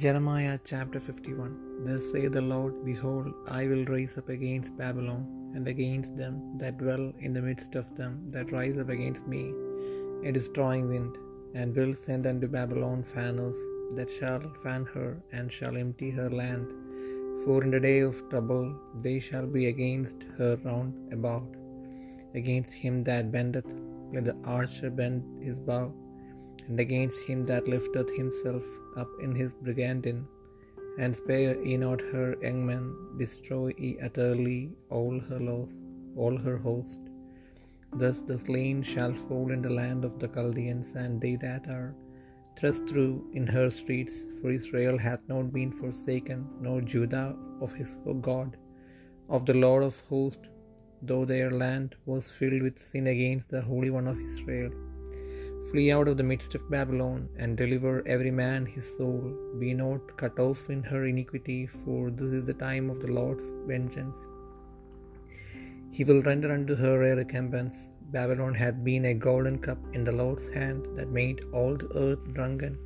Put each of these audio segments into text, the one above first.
Jeremiah chapter 51 Thus saith the Lord, Behold, I will raise up against Babylon, and against them that dwell in the midst of them that rise up against me, a destroying wind, and will send unto Babylon fanners that shall fan her, and shall empty her land. For in the day of trouble they shall be against her round about. Against him that bendeth, let the archer bend his bow, and against him that lifteth himself up in his brigandine. And spare ye not her young men, destroy ye utterly all her loss, all her host. Thus the slain shall fall in the land of the Chaldeans, and they that are thrust through in her streets. For Israel hath not been forsaken, nor Judah of his God, of the Lord of hosts, though their land was filled with sin against the Holy One of Israel. Flee out of the midst of Babylon, and deliver every man his soul. Be not cut off in her iniquity, for this is the time of the Lord's vengeance. He will render unto her a recompense. Babylon hath been a golden cup in the Lord's hand, that made all the earth drunken.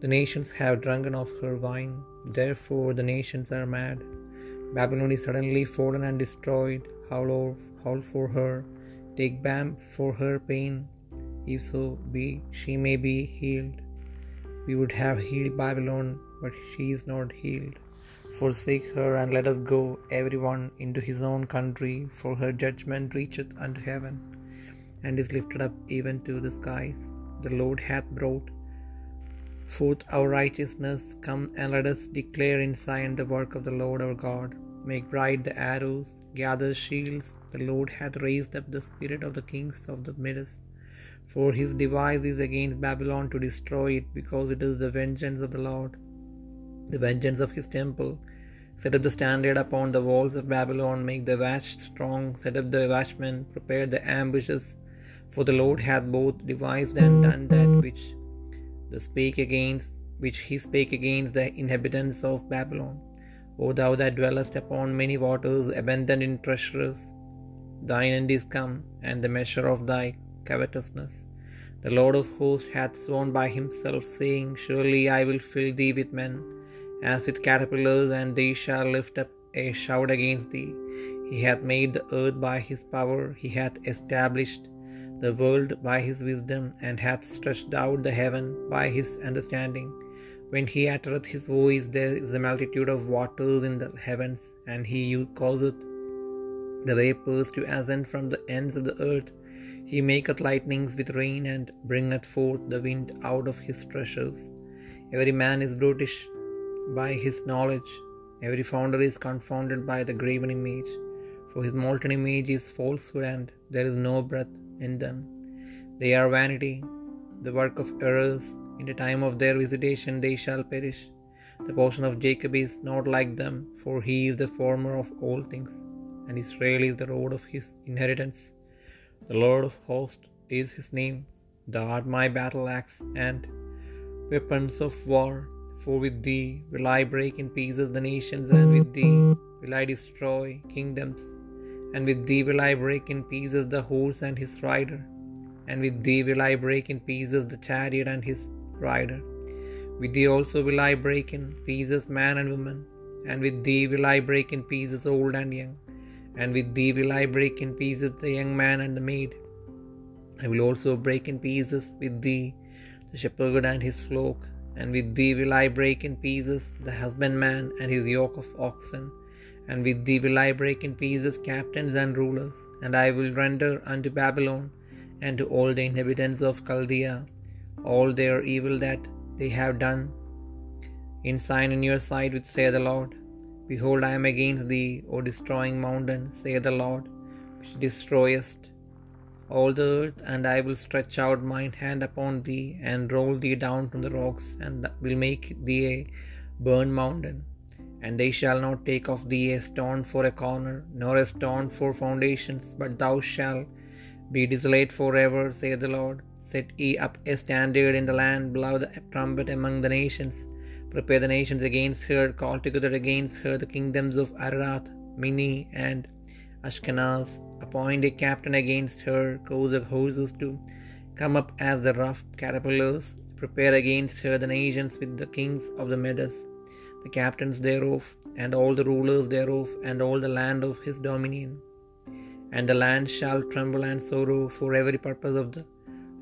The nations have drunken of her wine, therefore the nations are mad. Babylon is suddenly fallen and destroyed. Howl, howl for her, take balm for her pain, if so be she may be healed. We would have healed Babylon, but she is not healed. Forsake her, and let us go, every one into his own country, for her judgment reacheth unto heaven, and is lifted up even to the skies. The Lord hath brought forth our righteousness. Come and let us declare in Zion the work of the Lord our God. Make bright the arrows, gather shields. The Lord hath raised up the spirit of the kings of the Medes. For his device is against Babylon to destroy it, because it is the vengeance of the Lord, the vengeance of his temple. Set up the standard upon the walls of Babylon, make the watch strong, set up the watchmen, prepare the ambushes. For the Lord hath both devised and done that which the spake against which he spake against the inhabitants of Babylon. O thou that dwellest upon many waters, abundant in treasures, thine end is come, and the measure of thy covetousness. The Lord of hosts hath sworn by himself, saying, Surely I will fill thee with men, as with caterpillars, and they shall lift up a shout against thee. He hath made the earth by his power, he hath established the world by his wisdom, and hath stretched out the heaven by his understanding. When he uttereth his voice, there is a multitude of waters in the heavens, and he causeth the vapors to ascend from the ends of the earth. He maketh lightnings with rain, and bringeth forth the wind out of his treasures. Every man is brutish by his knowledge, every founder is confounded by the graven image. For his molten image is falsehood, and there is no breath in them. They are vanity, the work of errors. In the time of their visitation they shall perish. The portion of Jacob is not like them, for he is the former of all things, and Israel is the road of his inheritance. The Lord of hosts is his name. Thou art my battle axe and weapons of war. For with thee will I break in pieces the nations, and with thee will I destroy kingdoms. And with thee will I break in pieces the horse and his rider. And with thee will I break in pieces the chariot and his rider. With thee also will I break in pieces man and woman. And with thee will I break in pieces old and young and with thee will I break in pieces the young man and the maid. I will also break in pieces with thee the shepherd and his flock, and with thee will I break in pieces the husbandman and his yoke of oxen, and with thee will I break in pieces captains and rulers, and I will render unto Babylon and to all the inhabitants of Chaldea all their evil that they have done in Zion in your sight, which say the Lord. Behold, I am against thee, O destroying mountain, saith the Lord, which destroyest all the earth, and I will stretch out mine hand upon thee, and roll thee down from the rocks, and will make thee a burned mountain. And they shall not take of thee a stone for a corner, nor a stone for foundations, but thou shalt be desolate for ever, saith the Lord. Set ye up a standard in the land, blow the trumpet among the nations. Prepare the nations against her, call together against her the kingdoms of Ararat, Minni, and Ashkenaz. Appoint a captain against her, cause of horses to come up as the rough caterpillars. Prepare against her the nations with the kings of the Medes, the captains thereof, and all the rulers thereof, and all the land of his dominion. And the land shall tremble and sorrow, for every purpose of the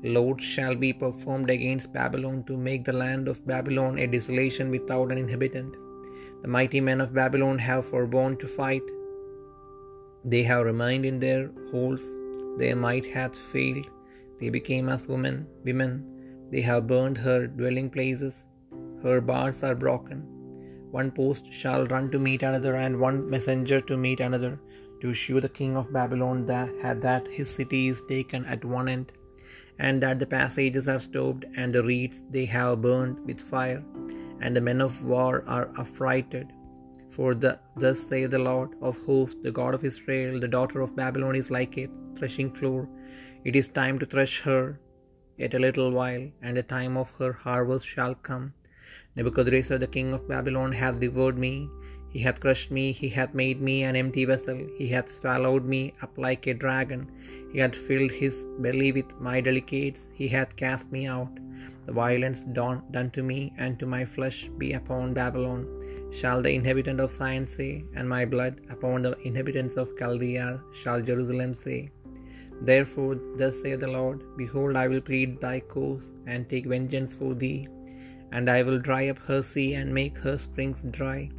Lord shall be performed against Babylon to make the land of Babylon a desolation without an inhabitant. The mighty men of Babylon have forborne to fight. They have remained in their holes. Their might hath failed. They became as women. Women. They have burned her dwelling places. Her bars are broken. One post shall run to meet another, and one messenger to meet another, to shew the king of Babylon that, that his city is taken at one end, and that the passages are stopped, and the reeds they have burned with fire, and the men of war are affrighted. For the, thus saith the Lord of hosts, the God of Israel, the daughter of Babylon is like a threshing floor. It is time to thresh her yet a little while, and the time of her harvest shall come. Nebuchadrezzar the king of Babylon hath devoured me. He hath crushed me, he hath made me an empty vessel, he hath swallowed me up like a dragon, he hath filled his belly with my delicates, he hath cast me out. The violence done, done to me and to my flesh be upon Babylon, shall the inhabitant of Zion say, and my blood upon the inhabitants of Chaldea shall Jerusalem say. Therefore, thus saith the Lord, Behold, I will plead thy cause, and take vengeance for thee, and I will dry up her sea, and make her springs dry.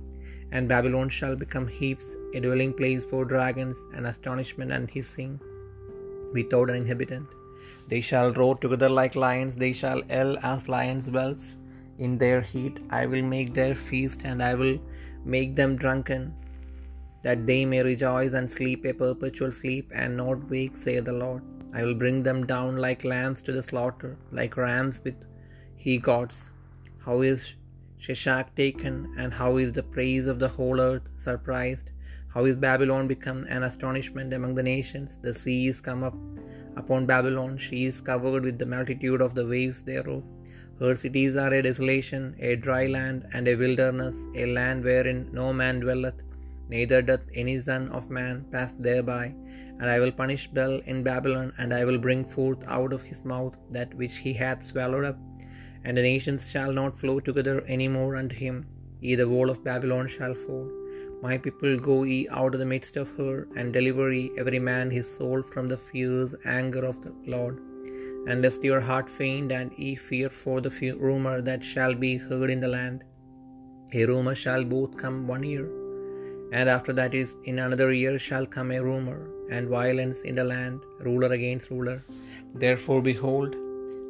And Babylon shall become heaps, a dwelling place for dragons, an astonishment and hissing, without an inhabitant. They shall roar together like lions, they shall yell as lions' whelps. In their heat I will make their feast, and I will make them drunken, that they may rejoice and sleep a perpetual sleep, and not wake, saith the Lord. I will bring them down like lambs to the slaughter, like rams with he goats. How is Sheshach taken, and how is the praise of the whole earth surprised? How is Babylon become an astonishment among the nations? The sea is come up upon Babylon, she is covered with the multitude of the waves thereof. Her cities are a desolation, a dry land, and a wilderness, a land wherein no man dwelleth, neither doth any son of man pass thereby. And I will punish Bel in Babylon, and I will bring forth out of his mouth that which he hath swallowed up. And the nations shall not flow together any more unto him, ye the wall of Babylon shall fall. My people, go ye out of the midst of her, and deliver ye every man his soul from the fierce anger of the Lord. And lest your heart faint, and ye fear for the rumour that shall be heard in the land. A rumour shall both come one year, and after that is in another year shall come a rumour, and violence in the land, ruler against ruler. Therefore, behold,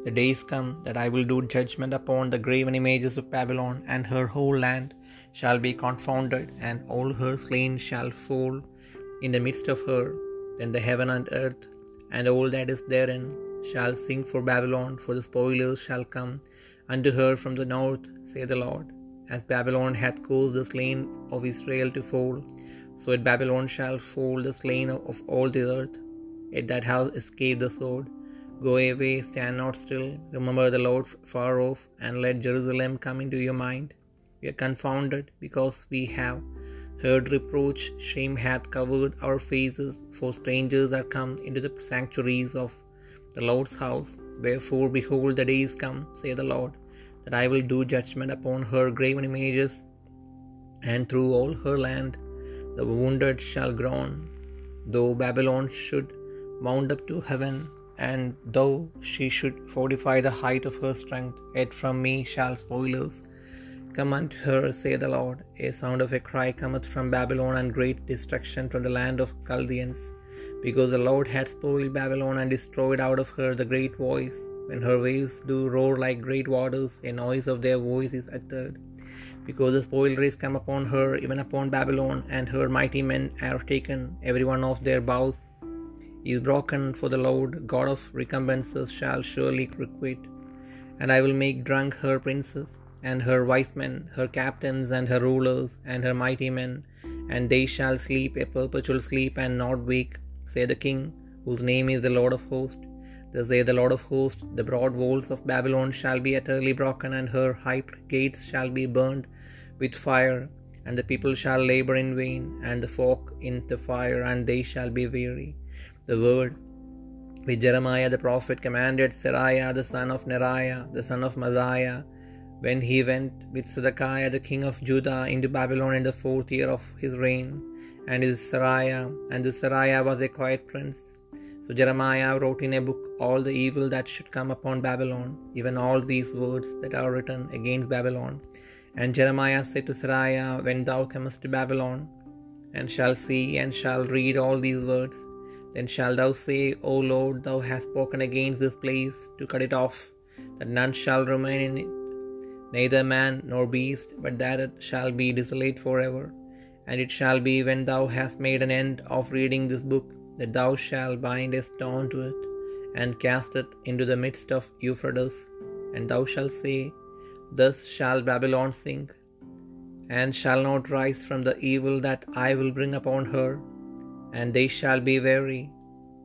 the days come that I will do judgment upon the graven images of Babylon, and her whole land shall be confounded, and all her slain shall fall in the midst of her. Then the heaven and earth, and all that is therein, shall sing for Babylon, for the spoilers shall come unto her from the north, saith the Lord. As Babylon hath caused the slain of Israel to fall, so at Babylon shall fall the slain of all the earth, it that hath escaped the sword. Go away, stand not still, remember the Lord far off, and let Jerusalem come into your mind. We are confounded because we have heard reproach, shame hath covered our faces, for strangers are come into the sanctuaries of the Lord's house. Wherefore, behold, the days come, saith the Lord, that I will do judgment upon her graven images, and through all her land the wounded shall groan. Though Babylon should mount up to heaven, and though she should fortify the height of her strength, yet from me shall spoilers come unto her, saith the Lord. A sound of a cry cometh from Babylon, and great destruction from the land of Chaldeans. Because the Lord hath spoiled Babylon, and destroyed out of her the great voice. When her waves do roar like great waters, a noise of their voice is uttered. Because the spoiler is come upon her, even upon Babylon, and her mighty men are taken, every one of their bows is broken, for the Lord God of recompenses shall surely requite. And I will make drunk her princes, and her wise men, her captains, and her rulers, and her mighty men, and they shall sleep a perpetual sleep and not wake, say the King, whose name is the Lord of hosts. Thus saith the Lord of hosts, the broad walls of Babylon shall be utterly broken, and her high gates shall be burned with fire, and the people shall labor in vain, and the folk in the fire, and they shall be weary. The word which Jeremiah the prophet commanded Seraiah the son of Neriah, the son of Maaseiah, when he went with Zedekiah the king of Judah into Babylon in the fourth year of his reign, and his Seraiah, and this Seraiah was a quiet prince. So Jeremiah wrote in a book all the evil that should come upon Babylon, even all these words that are written against Babylon. And Jeremiah said to Seraiah, When thou comest to Babylon, and shall see and shall read all these words, then shalt thou say, O Lord, thou hast spoken against this place to cut it off, that none shall remain in it, neither man nor beast, but that it shall be desolate forever. And it shall be when thou hast made an end of reading this book, that thou shalt bind a stone to it, and cast it into the midst of Euphrates, and thou shalt say, Thus shall Babylon sink, and shall not rise from the evil that I will bring upon her, and they shall be weary.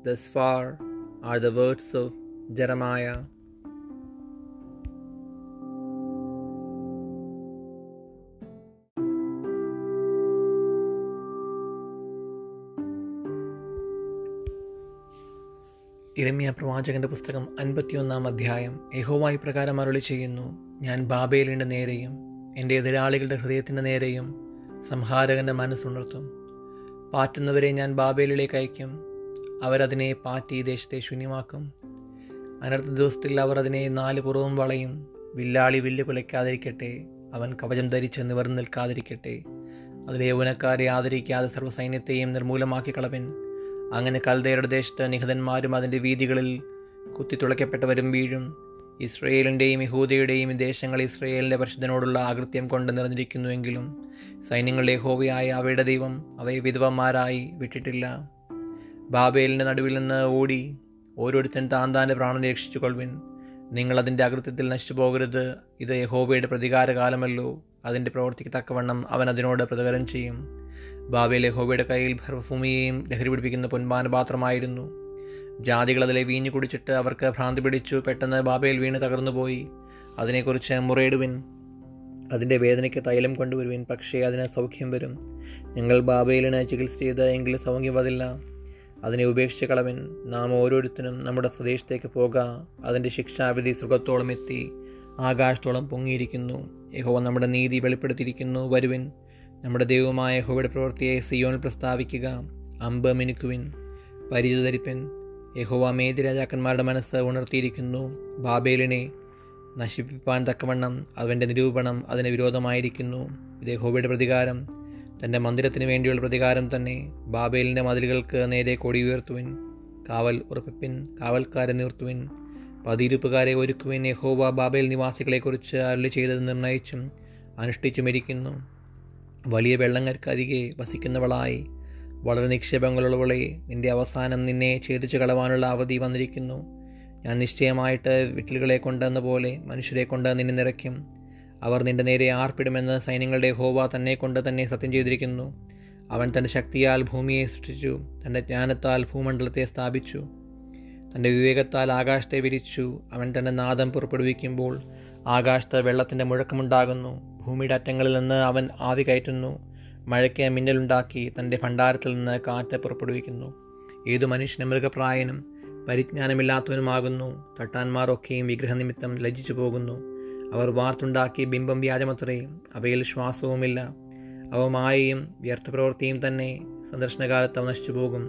Thus far are the words of Jeremiah. ഇരമ്യ പ്രവാചകന്റെ പുസ്തകം അൻപത്തിയൊന്നാം അധ്യായം യഹോവായി പ്രകാരം അരുളി ചെയ്യുന്നു ഞാൻ ബാബേലിന്റെ നേരെയും എന്റെ എതിരാളികളുടെ ഹൃദയത്തിന്റെ നേരെയും സംഹാരകന്റെ മനസ്സുണർത്തും പാറ്റുന്നവരെ ഞാൻ ബാബേലിലേക്ക് അയക്കും. അവരതിനെ പാറ്റി ദേശത്തെ ശൂന്യമാക്കും. അനർത്ഥ ദിവസത്തിൽ അവർ അതിനെ നാല് പുറവും വളയും. വില്ലാളി വില്ല് കുലയ്ക്കാതിരിക്കട്ടെ. അവൻ കവചം ധരിച്ച് നിവർന്നു നിൽക്കാതിരിക്കട്ടെ. അതിലെ യൗവനക്കാരെ ആദരിക്കാതെ സർവസൈന്യത്തെയും നിർമൂലമാക്കി കളവൻ അങ്ങനെ കൽദയരുടെ ദേശത്ത് നിഹതന്മാരും അതിന്റെ വീതികളിൽ കുത്തിത്തുളയ്ക്കപ്പെട്ടവരും വീഴും. ഇസ്രയേലിന്റെയും യഹൂദയുടെയും ദേശങ്ങൾ ഇസ്രയേലിന്റെ പരിശുദ്ധനോടുള്ള ആകൃത്യം കൊണ്ട് നിറഞ്ഞിരിക്കുന്നുവെങ്കിലും സൈന്യങ്ങളുടെ ഹോവിയായ അവയുടെ ദൈവം അവയെ വിധവന്മാരായി വിട്ടിട്ടില്ല. ബാബേലിന്റെ നടുവിൽ നിന്ന് ഓടി ഓരോരുത്തൻ താൻ താന്റെ പ്രാണനെ രക്ഷിച്ചു കൊള്ളുവിൻ നിങ്ങൾ അതിന്റെ അകൃത്യത്തിൽ നശിച്ചു പോകരുത് ഇത് യഹോബയുടെ പ്രതികാരകാലമല്ലോ. അതിന്റെ പ്രവർത്തിക്ക് തക്കവണ്ണം അവൻ അതിനോട് പ്രതികാരം ചെയ്യും. ബാബേൽ യഹോബയുടെ കയ്യിൽ ഭർഭൂമിയെയും ലഹരി പിടിപ്പിക്കുന്ന പൊൻപാനപാത്രമായിരുന്നു. ജാതികൾ അതിലെ വീഞ്ഞു കുടിച്ചിട്ട് അവർക്ക് ഭ്രാന്തി പിടിച്ചു പെട്ടെന്ന് ബാബയിൽ വീണ് തകർന്നുപോയി അതിനെക്കുറിച്ച് മുറയിടുവിൻ. അതിന്റെ വേദനയ്ക്ക് തൈലം കൊണ്ടുവരുവിൻ പക്ഷേ അതിന് സൗഖ്യം വരും. ഞങ്ങൾ ബാബയിലിന് ചികിത്സ ചെയ്ത് എങ്കിലും സൗഖ്യം വരില്ല. അതിനെ ഉപേക്ഷിച്ച് കളവൻ. നാം ഓരോരുത്തരും നമ്മുടെ സ്വദേശത്തേക്ക് പോകാം. അതിന്റെ ശിക്ഷാവിധി സുഖത്തോളം എത്തി. ആകാശത്തോളം പൊങ്ങിയിരിക്കുന്നു. യഹോവ നമ്മുടെ നീതി വെളിപ്പെടുത്തിയിരിക്കുന്നു. വരുവിൻ. നമ്മുടെ ദൈവമായ യഹോവയുടെ പ്രവൃത്തിയെ സിയോനിൽ പ്രസ്താവിക്കുക. അമ്പ് മിനുക്കുവിൻ. പരിചയ ധരിപ്പൻ യഹോവ മേതി രാജാക്കന്മാരുടെ മനസ്സ് ഉണർത്തിയിരിക്കുന്നു. ബാബേലിനെ നശിപ്പിപ്പാൻ തക്കവണ്ണം അവന്റെ നിരൂപണം അതിന് വിരോധമായിരിക്കുന്നു. ഇത് യഹോവയുടെ പ്രതികാരം. തന്റെ മന്ദിരത്തിന് വേണ്ടിയുള്ള പ്രതികാരം തന്നെ ബാബേലിന്റെ മതിലുകൾക്ക് നേരെ കൊടി ഉയർത്തുവിൻ കാവൽ ഉറപ്പിപ്പിൻ കാവൽക്കാരെ നിർത്തുവിൻ പതിയിരുപ്പുകാരെ ഒരുക്കുവിൻ. യഹോവ ബാബേൽ നിവാസികളെക്കുറിച്ച് അരുളി ചെയ്തത് നിർണയിച്ചും അനുഷ്ഠിച്ചുമിരിക്കുന്നു വലിയ വെള്ളങ്ങൾക്കരികെ വസിക്കുന്നവളായി വളരെ നിക്ഷേപങ്ങളുള്ളവളെ നിന്റെ അവസാനം നിന്നെ ഛേദിച്ചു കളവാനുള്ള അവധി വന്നിരിക്കുന്നു. ഞാൻ നിശ്ചയമായിട്ട് വിട്ടിലുകളെ കൊണ്ടെന്ന പോലെ മനുഷ്യരെ കൊണ്ട് നിന്നെ നിറയ്ക്കും. അവർ നിന്റെ നേരെ ആർപ്പിടുമെന്ന് സൈന്യങ്ങളുടെ ഹോവ തന്നെ കൊണ്ട് തന്നെ സത്യം ചെയ്തിരിക്കുന്നു. അവൻ തന്റെ ശക്തിയാൽ ഭൂമിയെ സൃഷ്ടിച്ചു തന്റെ ജ്ഞാനത്താൽ ഭൂമണ്ഡലത്തെ സ്ഥാപിച്ചു. തന്റെ വിവേകത്താൽ ആകാശത്തെ വിരിച്ചു അവൻ തന്റെ നാദം പുറപ്പെടുവിക്കുമ്പോൾ ആകാശത്ത് വെള്ളത്തിന്റെ മുഴക്കമുണ്ടാകുന്നു. ഭൂമിയുടെ അറ്റങ്ങളിൽ നിന്ന് അവൻ ആവി കയറ്റുന്നു. മഴയ്ക്ക് മിന്നലുണ്ടാക്കി തന്റെ ഭണ്ഡാരത്തിൽ നിന്ന് കാറ്റ് പുറപ്പെടുവിക്കുന്നു. ഏതു മനുഷ്യനും മൃഗപ്രായനും പരിജ്ഞാനമില്ലാത്തവനുമാകുന്നു. തട്ടാന്മാരൊക്കെയും വിഗ്രഹനിമിത്തം ലജ്ജിച്ചു പോകുന്നു. അവർ വാർത്തുണ്ടാക്കി ബിംബം വ്യാജമത്രേ അവയിൽ ശ്വാസവുമില്ല. അവ മായയും വ്യർത്ഥപ്രവൃത്തിയും തന്നെ. സന്ദർശനകാലത്ത് അവ നശിച്ചു പോകും.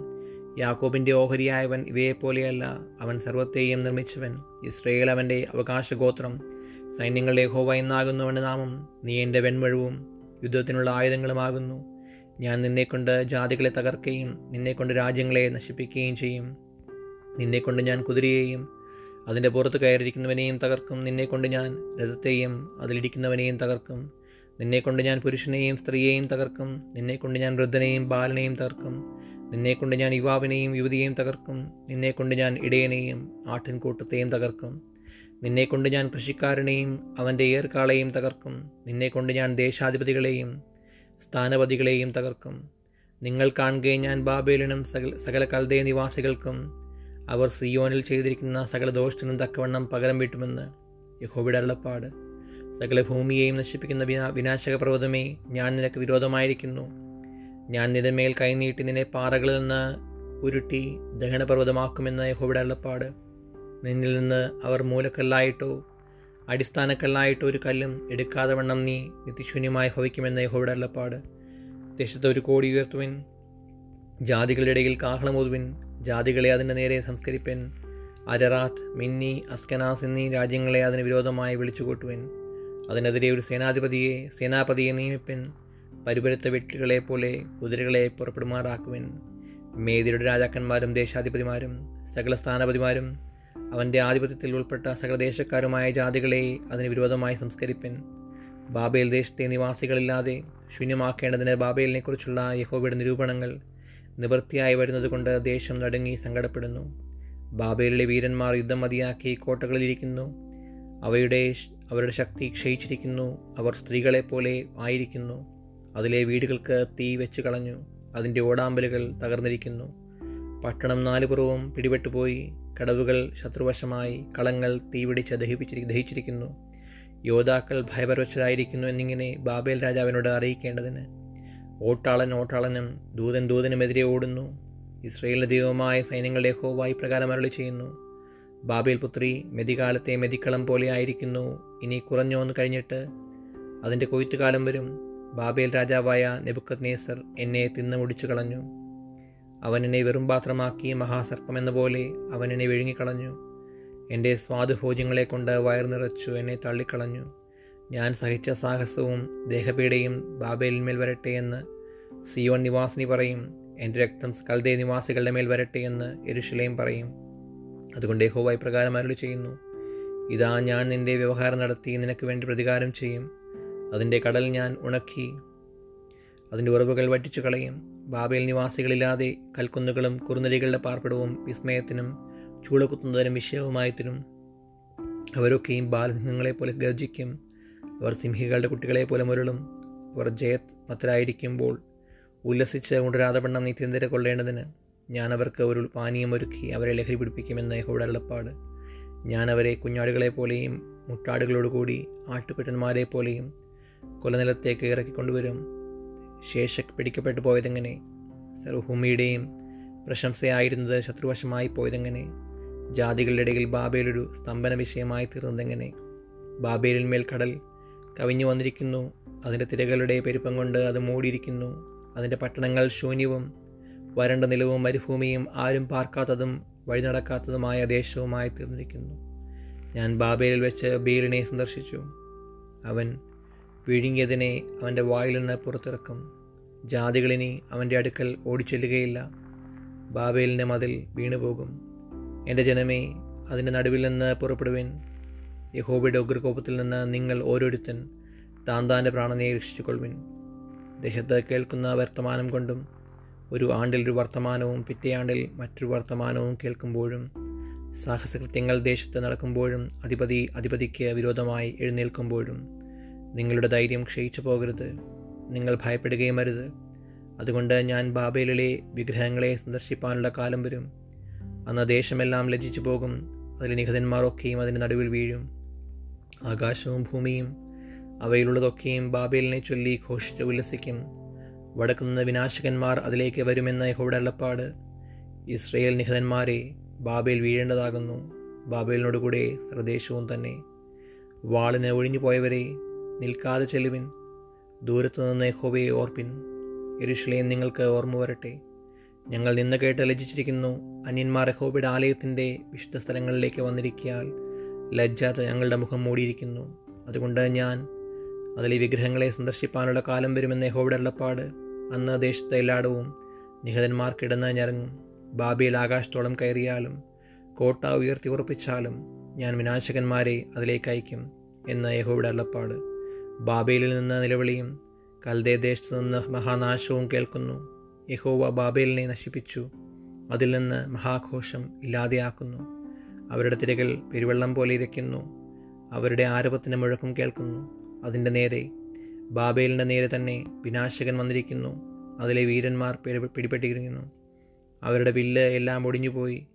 യാക്കോബിന്റെ ഓഹരിയായവൻ ഇവയെപ്പോലെയല്ല. അവൻ സർവത്തെയും നിർമ്മിച്ചവൻ. ഇസ്രയേൽ അവന്റെ അവകാശഗോത്രം. സൈന്യങ്ങളുടെ ഹോവ എന്നാകുന്നുവന്റെ നാമം. നീ എന്റെ വെൺമഴുവും. യുദ്ധത്തിനുള്ള ആയുധങ്ങളുമാകുന്നു. ഞാൻ നിന്നെക്കൊണ്ട് ജാതികളെ തകർക്കുകയും നിന്നെക്കൊണ്ട് രാജ്യങ്ങളെ നശിപ്പിക്കുകയും ചെയ്യും. നിന്നെക്കൊണ്ട് ഞാൻ കുതിരയെയും അതിന്റെ പുറത്ത് കയറിയിരിക്കുന്നവനെയും തകർക്കും. നിന്നെക്കൊണ്ട് ഞാൻ രഥത്തെയും അതിലിരിക്കുന്നവനെയും തകർക്കും. നിന്നെക്കൊണ്ട് ഞാൻ പുരുഷനെയും സ്ത്രീയെയും തകർക്കും. നിന്നെക്കൊണ്ട് ഞാൻ വൃദ്ധനെയും ബാലനെയും തകർക്കും. നിന്നെക്കൊണ്ട് ഞാൻ യുവാവിനെയും യുവതിയെയും തകർക്കും. നിന്നെക്കൊണ്ട് ഞാൻ ഇടയനെയും ആട്ടിൻകൂട്ടത്തെയും തകർക്കും. നിന്നെക്കൊണ്ട് ഞാൻ കൃഷിക്കാരനെയും അവന്റെ ഏർക്കാളെയും തകർക്കും. നിന്നെക്കൊണ്ട് ഞാൻ ദേശാധിപതികളെയും സ്ഥാനപതികളെയും തകർക്കും. നിങ്ങൾ കാണുകയും ഞാൻ ബാബേലിനും സകല സകല കൽദയ നിവാസികൾക്കും അവർ സിയോനിൽ ചെയ്തിരിക്കുന്ന സകല ദോഷത്തിനും തക്കവണ്ണം പകരം വീട്ടുമെന്ന് യഹോബിയുടെ അരുളപ്പാട്. സകല ഭൂമിയെയും നശിപ്പിക്കുന്ന വിനാ വിനാശക പർവതമേ ഞാൻ നിനക്ക് വിരോധമായിരിക്കുന്നു. ഞാൻ നിന്റെ മേൽ കൈനീട്ടി നിന്നെ പാറകളിൽ നിന്ന് ഉരുട്ടി ദഹനപർവതമാക്കുമെന്ന് യഹോബിയുടെ അള്ളപ്പാട് നിന്നിൽ നിന്ന് അവർ മൂലക്കല്ലായിട്ടോ അടിസ്ഥാനക്കല്ലായിട്ടോ ഒരു കല്ലും എടുക്കാതെ വണ്ണം നീ നിത്യശൂന്യമായി ഭവിക്കുമെന്ന് യഹോയുടെ അല്ലപ്പാട് ദേശത്ത് ഒരു കോടി ഉയർത്തുവിൻ ജാതികളുടെ ഇടയിൽ കാഹളം ഊതുവിൻ ജാതികളെ അതിന്റെ നേരെ സംസ്കരിപ്പൻ അരറാത്ത് മിന്നി അസ്കനാസ് എന്നീ രാജ്യങ്ങളെ അതിന് വിരോധമായി വിളിച്ചുകൂട്ടുവിൻ. അതിനെതിരെ ഒരു സേനാധിപതിയെ സേനാപതിയെ നിയമിപ്പൻ പരിപരുത്ത വെട്ടികളെ പോലെ കുതിരകളെ പുറപ്പെടുമാറാക്കുവിൻ. മേദിയുടെ രാജാക്കന്മാരും ദേശാധിപതിമാരും സകല സ്ഥാനപതിമാരും അവന്റെ ആധിപത്യത്തിൽ ഉൾപ്പെട്ട സകലദേശക്കാരുമായ ജാതികളെ അതിന് വിരോധമായി സംസ്കരിപ്പൻ. ബാബേൽ ദേശത്തെ നിവാസികളില്ലാതെ ശൂന്യമാക്കേണ്ടതിന് ബാബേലിനെക്കുറിച്ചുള്ള യഹോബയുടെ നിരൂപണങ്ങൾ നിവൃത്തിയായി വരുന്നതുകൊണ്ട് ദേശം നടുങ്ങി സങ്കടപ്പെടുന്നു. ബാബേലിലെ വീരന്മാർ യുദ്ധം മതിയാക്കി കോട്ടകളിലിരിക്കുന്നു. അവയുടെ അവരുടെ ശക്തി ക്ഷയിച്ചിരിക്കുന്നു. അവർ സ്ത്രീകളെപ്പോലെ ആയിരിക്കുന്നു. അതിലെ വീടുകൾക്ക് തീ വെച്ച് കളഞ്ഞു അതിന്റെ ഓടാമ്പലുകൾ തകർന്നിരിക്കുന്നു. പട്ടണം നാലുപുറവും പിടിപെട്ടുപോയി. കടവുകൾ ശത്രുവശമായി കളങ്ങൾ തീപിടിച്ച് ദഹിപ്പിച്ചിരി ദഹിച്ചിരിക്കുന്നു. യോദ്ധാക്കൾ ഭയപരവശരായിരിക്കുന്നു എന്നിങ്ങനെ ബാബേൽ രാജാവിനോട് അറിയിക്കേണ്ടതിന്. ഓട്ടാളൻ ഓട്ടാളനും ദൂതൻ ദൂതനുമെതിരെ ഓടുന്നു. ഇസ്രയേലിന് ദൈവമായ സൈന്യങ്ങളുടെ ഹോവായി പ്രകാരം അരളി ചെയ്യുന്നു ബാബേൽ പുത്രി മെതികാലത്തെ മെതിക്കളം പോലെ ആയിരിക്കുന്നു. ഇനി കുറഞ്ഞോന്ന് കഴിഞ്ഞിട്ട് അതിന്റെ കൊയ്ത്തുകാലം വരും. ബാബേൽ രാജാവായ നെബുക്കത് നേസർ എന്നെ തിന്നു മുടിച്ചു കളഞ്ഞു അവൻ എന്നെ വെറും പാത്രമാക്കി മഹാസർപ്പം എന്ന പോലെ അവൻ എന്നെ വിഴുങ്ങിക്കളഞ്ഞു. എന്റെ സ്വാദുഭോജ്യങ്ങളെ കൊണ്ട് വയർ നിറച്ചു എന്നെ തള്ളിക്കളഞ്ഞു. ഞാൻ സഹിച്ച സാഹസവും ദേഹപീഡയും ബാബേലിന്മേൽ വരട്ടെ എന്ന് സിയോൺ നിവാസിനി പറയും. എന്റെ രക്തം കൽദേ നിവാസികളുടെ മേൽ വരട്ടെ എന്ന് എരുഷലേം പറയും. അതുകൊണ്ട് ഏഹോവായി പ്രകാരം അരുളി ചെയ്യുന്നു. ഇതാ ഞാൻ നിന്റെ വ്യവഹാരം നടത്തി നിനക്ക് വേണ്ടി പ്രതികാരം ചെയ്യും. അതിന്റെ കടൽ ഞാൻ ഉണക്കി അതിന്റെ ഉറവുകൾ വറ്റിച്ചു കളയും ബാബേൽ നിവാസികളില്ലാതെ കൽക്കുന്നുകളും കുറുനരികളുടെ പാർപ്പിടവും വിസ്മയത്തിനും ചൂളകുത്തുന്നതിനും വിഷയവുമായത്തിനും അവരൊക്കെയും ബാലസിംഹങ്ങളെ പോലെ ഗർജിക്കും അവർ സിംഹികളുടെ കുട്ടികളെ പോലെ മുരളും. അവർ ജയത് മത്തരായിരിക്കുമ്പോൾ ഉല്ലസിച്ച് ഉണരാതെ വണ്ണം നിത്യന്തര കൊള്ളേണ്ടതിന് ഞാൻ അവർക്ക് ഒരു പാനീയം ഒരുക്കി അവരെ ലഹരി പിടിപ്പിക്കുമെന്ന് യഹോയുടെ അളപ്പാട് ഞാൻ അവരെ കുഞ്ഞാടുകളെ പോലെയും മുട്ടാടുകളോടുകൂടി ആട്ടുകുറ്റന്മാരെ പോലെയും കൊലനിലത്തേക്ക് ഇറക്കിക്കൊണ്ടുവരും. ശേഷക് പിടിക്കപ്പെട്ടു പോയതെങ്ങനെ? സർവഭൂമിയുടെയും പ്രശംസയായിരുന്നത് ശത്രുവശമായി പോയതെങ്ങനെ? ജാതികളുടെ ഇടയിൽ ബാബേലൊരു സ്തംഭന വിഷയമായി തീർന്നതെങ്ങനെ ബാബേലിന്മേൽ കടൽ കവിഞ്ഞു വന്നിരിക്കുന്നു. അതിന്റെ തിരകളുടെ പെരുപ്പം കൊണ്ട് അത് മൂടിയിരിക്കുന്നു. അതിന്റെ പട്ടണങ്ങൾ ശൂന്യവും വരണ്ട നിലവും മരുഭൂമിയും ആരും പാർക്കാത്തതും വഴി നടക്കാത്തതുമായ ദേശവുമായി തീർന്നിരിക്കുന്നു. ഞാൻ ബാബേലിൽ വെച്ച് ബീലിനെ സന്ദർശിച്ചു. അവൻ വിഴുങ്ങിയതിനെ അവന്റെ വായിൽ നിന്ന് പുറത്തിറക്കും. ജാതികളിനി അവന്റെ അടുക്കൽ ഓടിച്ചെല്ലുകയില്ല. ബാബേലിന്റെ മതിൽ വീണുപോകും. എന്റെ ജനമേ അതിന്റെ നടുവിൽ നിന്ന് പുറപ്പെടുവിൻ. യഹോബയുടെ ഉഗ്രകോപത്തിൽ നിന്ന് നിങ്ങൾ ഓരോരുത്തൻ താൻ താന്റെ പ്രാണനെ രക്ഷിച്ചുകൊള്ളുവിൻ. ദേശത്ത് കേൾക്കുന്ന വർത്തമാനം കൊണ്ടും ഒരു ആണ്ടിൽ ഒരു വർത്തമാനവും പിറ്റേ ആണ്ടിൽ മറ്റൊരു വർത്തമാനവും കേൾക്കുമ്പോഴും സാഹസകൃത്യങ്ങൾ ദേശത്ത് നടക്കുമ്പോഴും അധിപതി അധിപതിക്ക് വിരോധമായി എഴുന്നേൽക്കുമ്പോഴും നിങ്ങളുടെ ധൈര്യം ക്ഷയിച്ചു പോകരുത്. നിങ്ങൾ ഭയപ്പെടുകയും അരുത്. അതുകൊണ്ട് ഞാൻ ബാബേലിലെ വിഗ്രഹങ്ങളെ സന്ദർശിപ്പാനുള്ള കാലം വരും. അന്ന് ദേശമെല്ലാം ലജിച്ചു പോകും. അതിലെ നിഹതന്മാരൊക്കെയും അതിന്റെ നടുവിൽ വീഴും. ആകാശവും ഭൂമിയും അവയിലുള്ളതൊക്കെയും ബാബേലിനെ ചൊല്ലി ഘോഷിച്ച് ഉല്ലസിക്കും. വടക്കുനിന്ന് വിനാശകന്മാർ അതിലേക്ക് വരുമെന്ന യഹോയുടെ അള്ളപ്പാട് ഇസ്രയേൽ നിഹതന്മാരെ ബാബേൽ വീഴേണ്ടതാകുന്നു. ബാബേലിനോടുകൂടെ സർദേശവും തന്നെ. വാളിന് ഒഴിഞ്ഞു പോയവരെ നിൽക്കാതെ ചെല്ലുവിൻ. ദൂരത്തു നിന്ന് ഹോബയെ ഓർപ്പിൻ. എരുഷ്ലേയും നിങ്ങൾക്ക് ഓർമ്മ വരട്ടെ. ഞങ്ങൾ നിന്ന് കേട്ട് ലജ്ജിച്ചിരിക്കുന്നു. അന്യന്മാർ ഹോബിയുടെ ആലയത്തിന്റെ വിശുദ്ധ സ്ഥലങ്ങളിലേക്ക് വന്നിരിക്കിയാൽ ലജ്ജാത്ത ഞങ്ങളുടെ മുഖം മൂടിയിരിക്കുന്നു. അതുകൊണ്ട് ഞാൻ അതിലെ വിഗ്രഹങ്ങളെ സന്ദർശിപ്പാനുള്ള കാലം വരുമെന്ന ഹോബിയുടെ അള്ളപ്പാട് അന്ന് ദേശത്തെ എല്ലായിടവും നിഹതന്മാർക്കിടന്ന് ഞരങ്ങും ബാബിയിൽ ആകാശത്തോളം കയറിയാലും കോട്ട ഉയർത്തി ഉറപ്പിച്ചാലും ഞാൻ വിനാശകന്മാരെ അതിലേക്ക് അയക്കും എന്ന് യഹോയുടെ അള്ളപ്പാട് ബാബേലിൽ നിന്ന് നിലവിളിയും കൽദേ ദേശത്തു നിന്ന് മഹാനാശവും കേൾക്കുന്നു. യഹോവ ബാബേലിനെ നശിപ്പിച്ചു. അതിൽ നിന്ന് മഹാഘോഷം ഇല്ലാതെയാക്കുന്നു. അവരുടെ തിരകൾ പെരുവെള്ളം പോലെ ഇരയ്ക്കുന്നു അവരുടെ ആരവത്തിന് മുഴക്കം കേൾക്കുന്നു. അതിന്റെ നേരെ ബാബേലിന്റെ നേരെ തന്നെ വിനാശകൻ വന്നിരിക്കുന്നു. അതിലെ വീരന്മാർ പിടിപെട്ടിരിക്കുന്നു. അവരുടെ വില്ല് എല്ലാം ഒടിഞ്ഞുപോയി.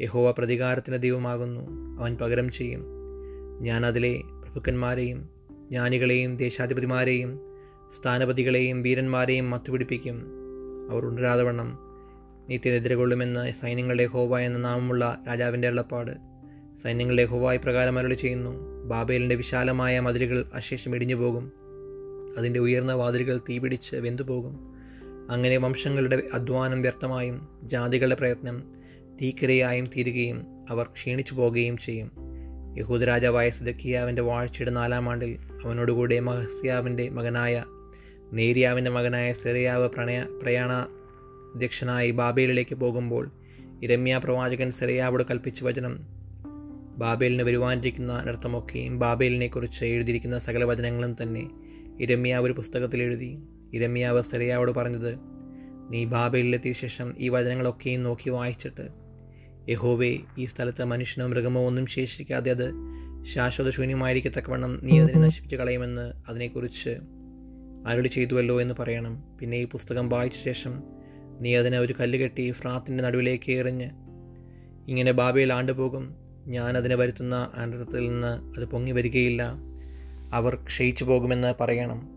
യഹോവ പ്രതികാരത്തിന്റെ ദൈവമാകുന്നു. അവൻ പകരം ചെയ്യും. ഞാൻ അതിലെ പ്രഭുക്കന്മാരെയും ജ്ഞാനികളെയും ദേശാധിപതിമാരെയും സ്ഥാനപതികളെയും വീരന്മാരെയും മത്തുപിടിപ്പിക്കും. അവർ ഉണരാതവണ്ണം കൊള്ളുമെന്ന് സൈന്യങ്ങളുടെ ഹോവ എന്ന നാമമുള്ള രാജാവിന്റെ അള്ളപ്പാട് സൈന്യങ്ങളുടെ ഹോവായി പ്രകാരം അരുളി ചെയ്യുന്നു ബാബേലിന്റെ വിശാലമായ മതിലുകൾ അശേഷം ഇടിഞ്ഞു പോകും അതിന്റെ ഉയർന്ന വാതിലുകൾ തീപിടിച്ച് വെന്തുപോകും. അങ്ങനെ വംശങ്ങളുടെ അധ്വാനം വ്യർത്ഥമായും ജാതികളുടെ പ്രയത്നം തീക്കിരയായും തീരുകയും അവർ ക്ഷീണിച്ചു പോകുകയും ചെയ്യും. യഹൂദ രാജാവായ സിദക്കിയാവിന്റെ വാഴ്ചയുടെ നാലാം ആണ്ടിൽ അവനോടുകൂടെ മഹസ്യാവിന്റെ മകനായ നേരിയാവിന്റെ മകനായ സെറിയാവ് പ്രണയ പ്രയാണ അധ്യക്ഷനായി ബാബേലിലേക്ക് പോകുമ്പോൾ ഇരമ്യ പ്രവാചകൻ സെറിയാവോട് കൽപ്പിച്ച വചനം ബാബേലിന് വരുവാനിരിക്കുന്ന നൃത്തമൊക്കെയും ബാബേലിനെക്കുറിച്ച് എഴുതിയിരിക്കുന്ന സകല വചനങ്ങളും തന്നെ ഇരമ്യാവ് ഒരു പുസ്തകത്തിൽ എഴുതി. ഇരമ്യാവ് സെറിയാവോട് പറഞ്ഞത് നീ ബാബേലിലെത്തിയ ശേഷം ഈ വചനങ്ങളൊക്കെയും നോക്കി വായിച്ചിട്ട് യഹോവേ ഈ സ്ഥലത്ത് മനുഷ്യനോ മൃഗമോ ഒന്നും ശേഷിക്കാതെ അത് ശാശ്വത ശൂന്യമായിരിക്കത്തക്കവണ്ണം നീ അതിനെ നശിപ്പിച്ച് കളയുമെന്ന് അതിനെക്കുറിച്ച് അരുളി ചെയ്തുവല്ലോ എന്ന് പറയണം. പിന്നെ ഈ പുസ്തകം വായിച്ച ശേഷം നീ അതിനെ ഒരു കല്ല് കെട്ടി ഫ്രാത്തിന്റെ നടുവിലേക്ക് എറിഞ്ഞ് ഇങ്ങനെ ബാബയിൽ ആണ്ടുപോകും. ഞാൻ അതിനെ വരുത്തുന്ന അനർത്ഥത്തിൽ നിന്ന് അത് പൊങ്ങി വരികയില്ല. അവർ ക്ഷയിച്ചു പോകുമെന്ന് പറയണം.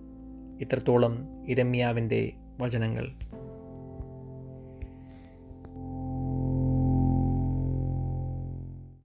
ഇത്രത്തോളം ഇരമ്യാവിന്റെ വചനങ്ങൾ.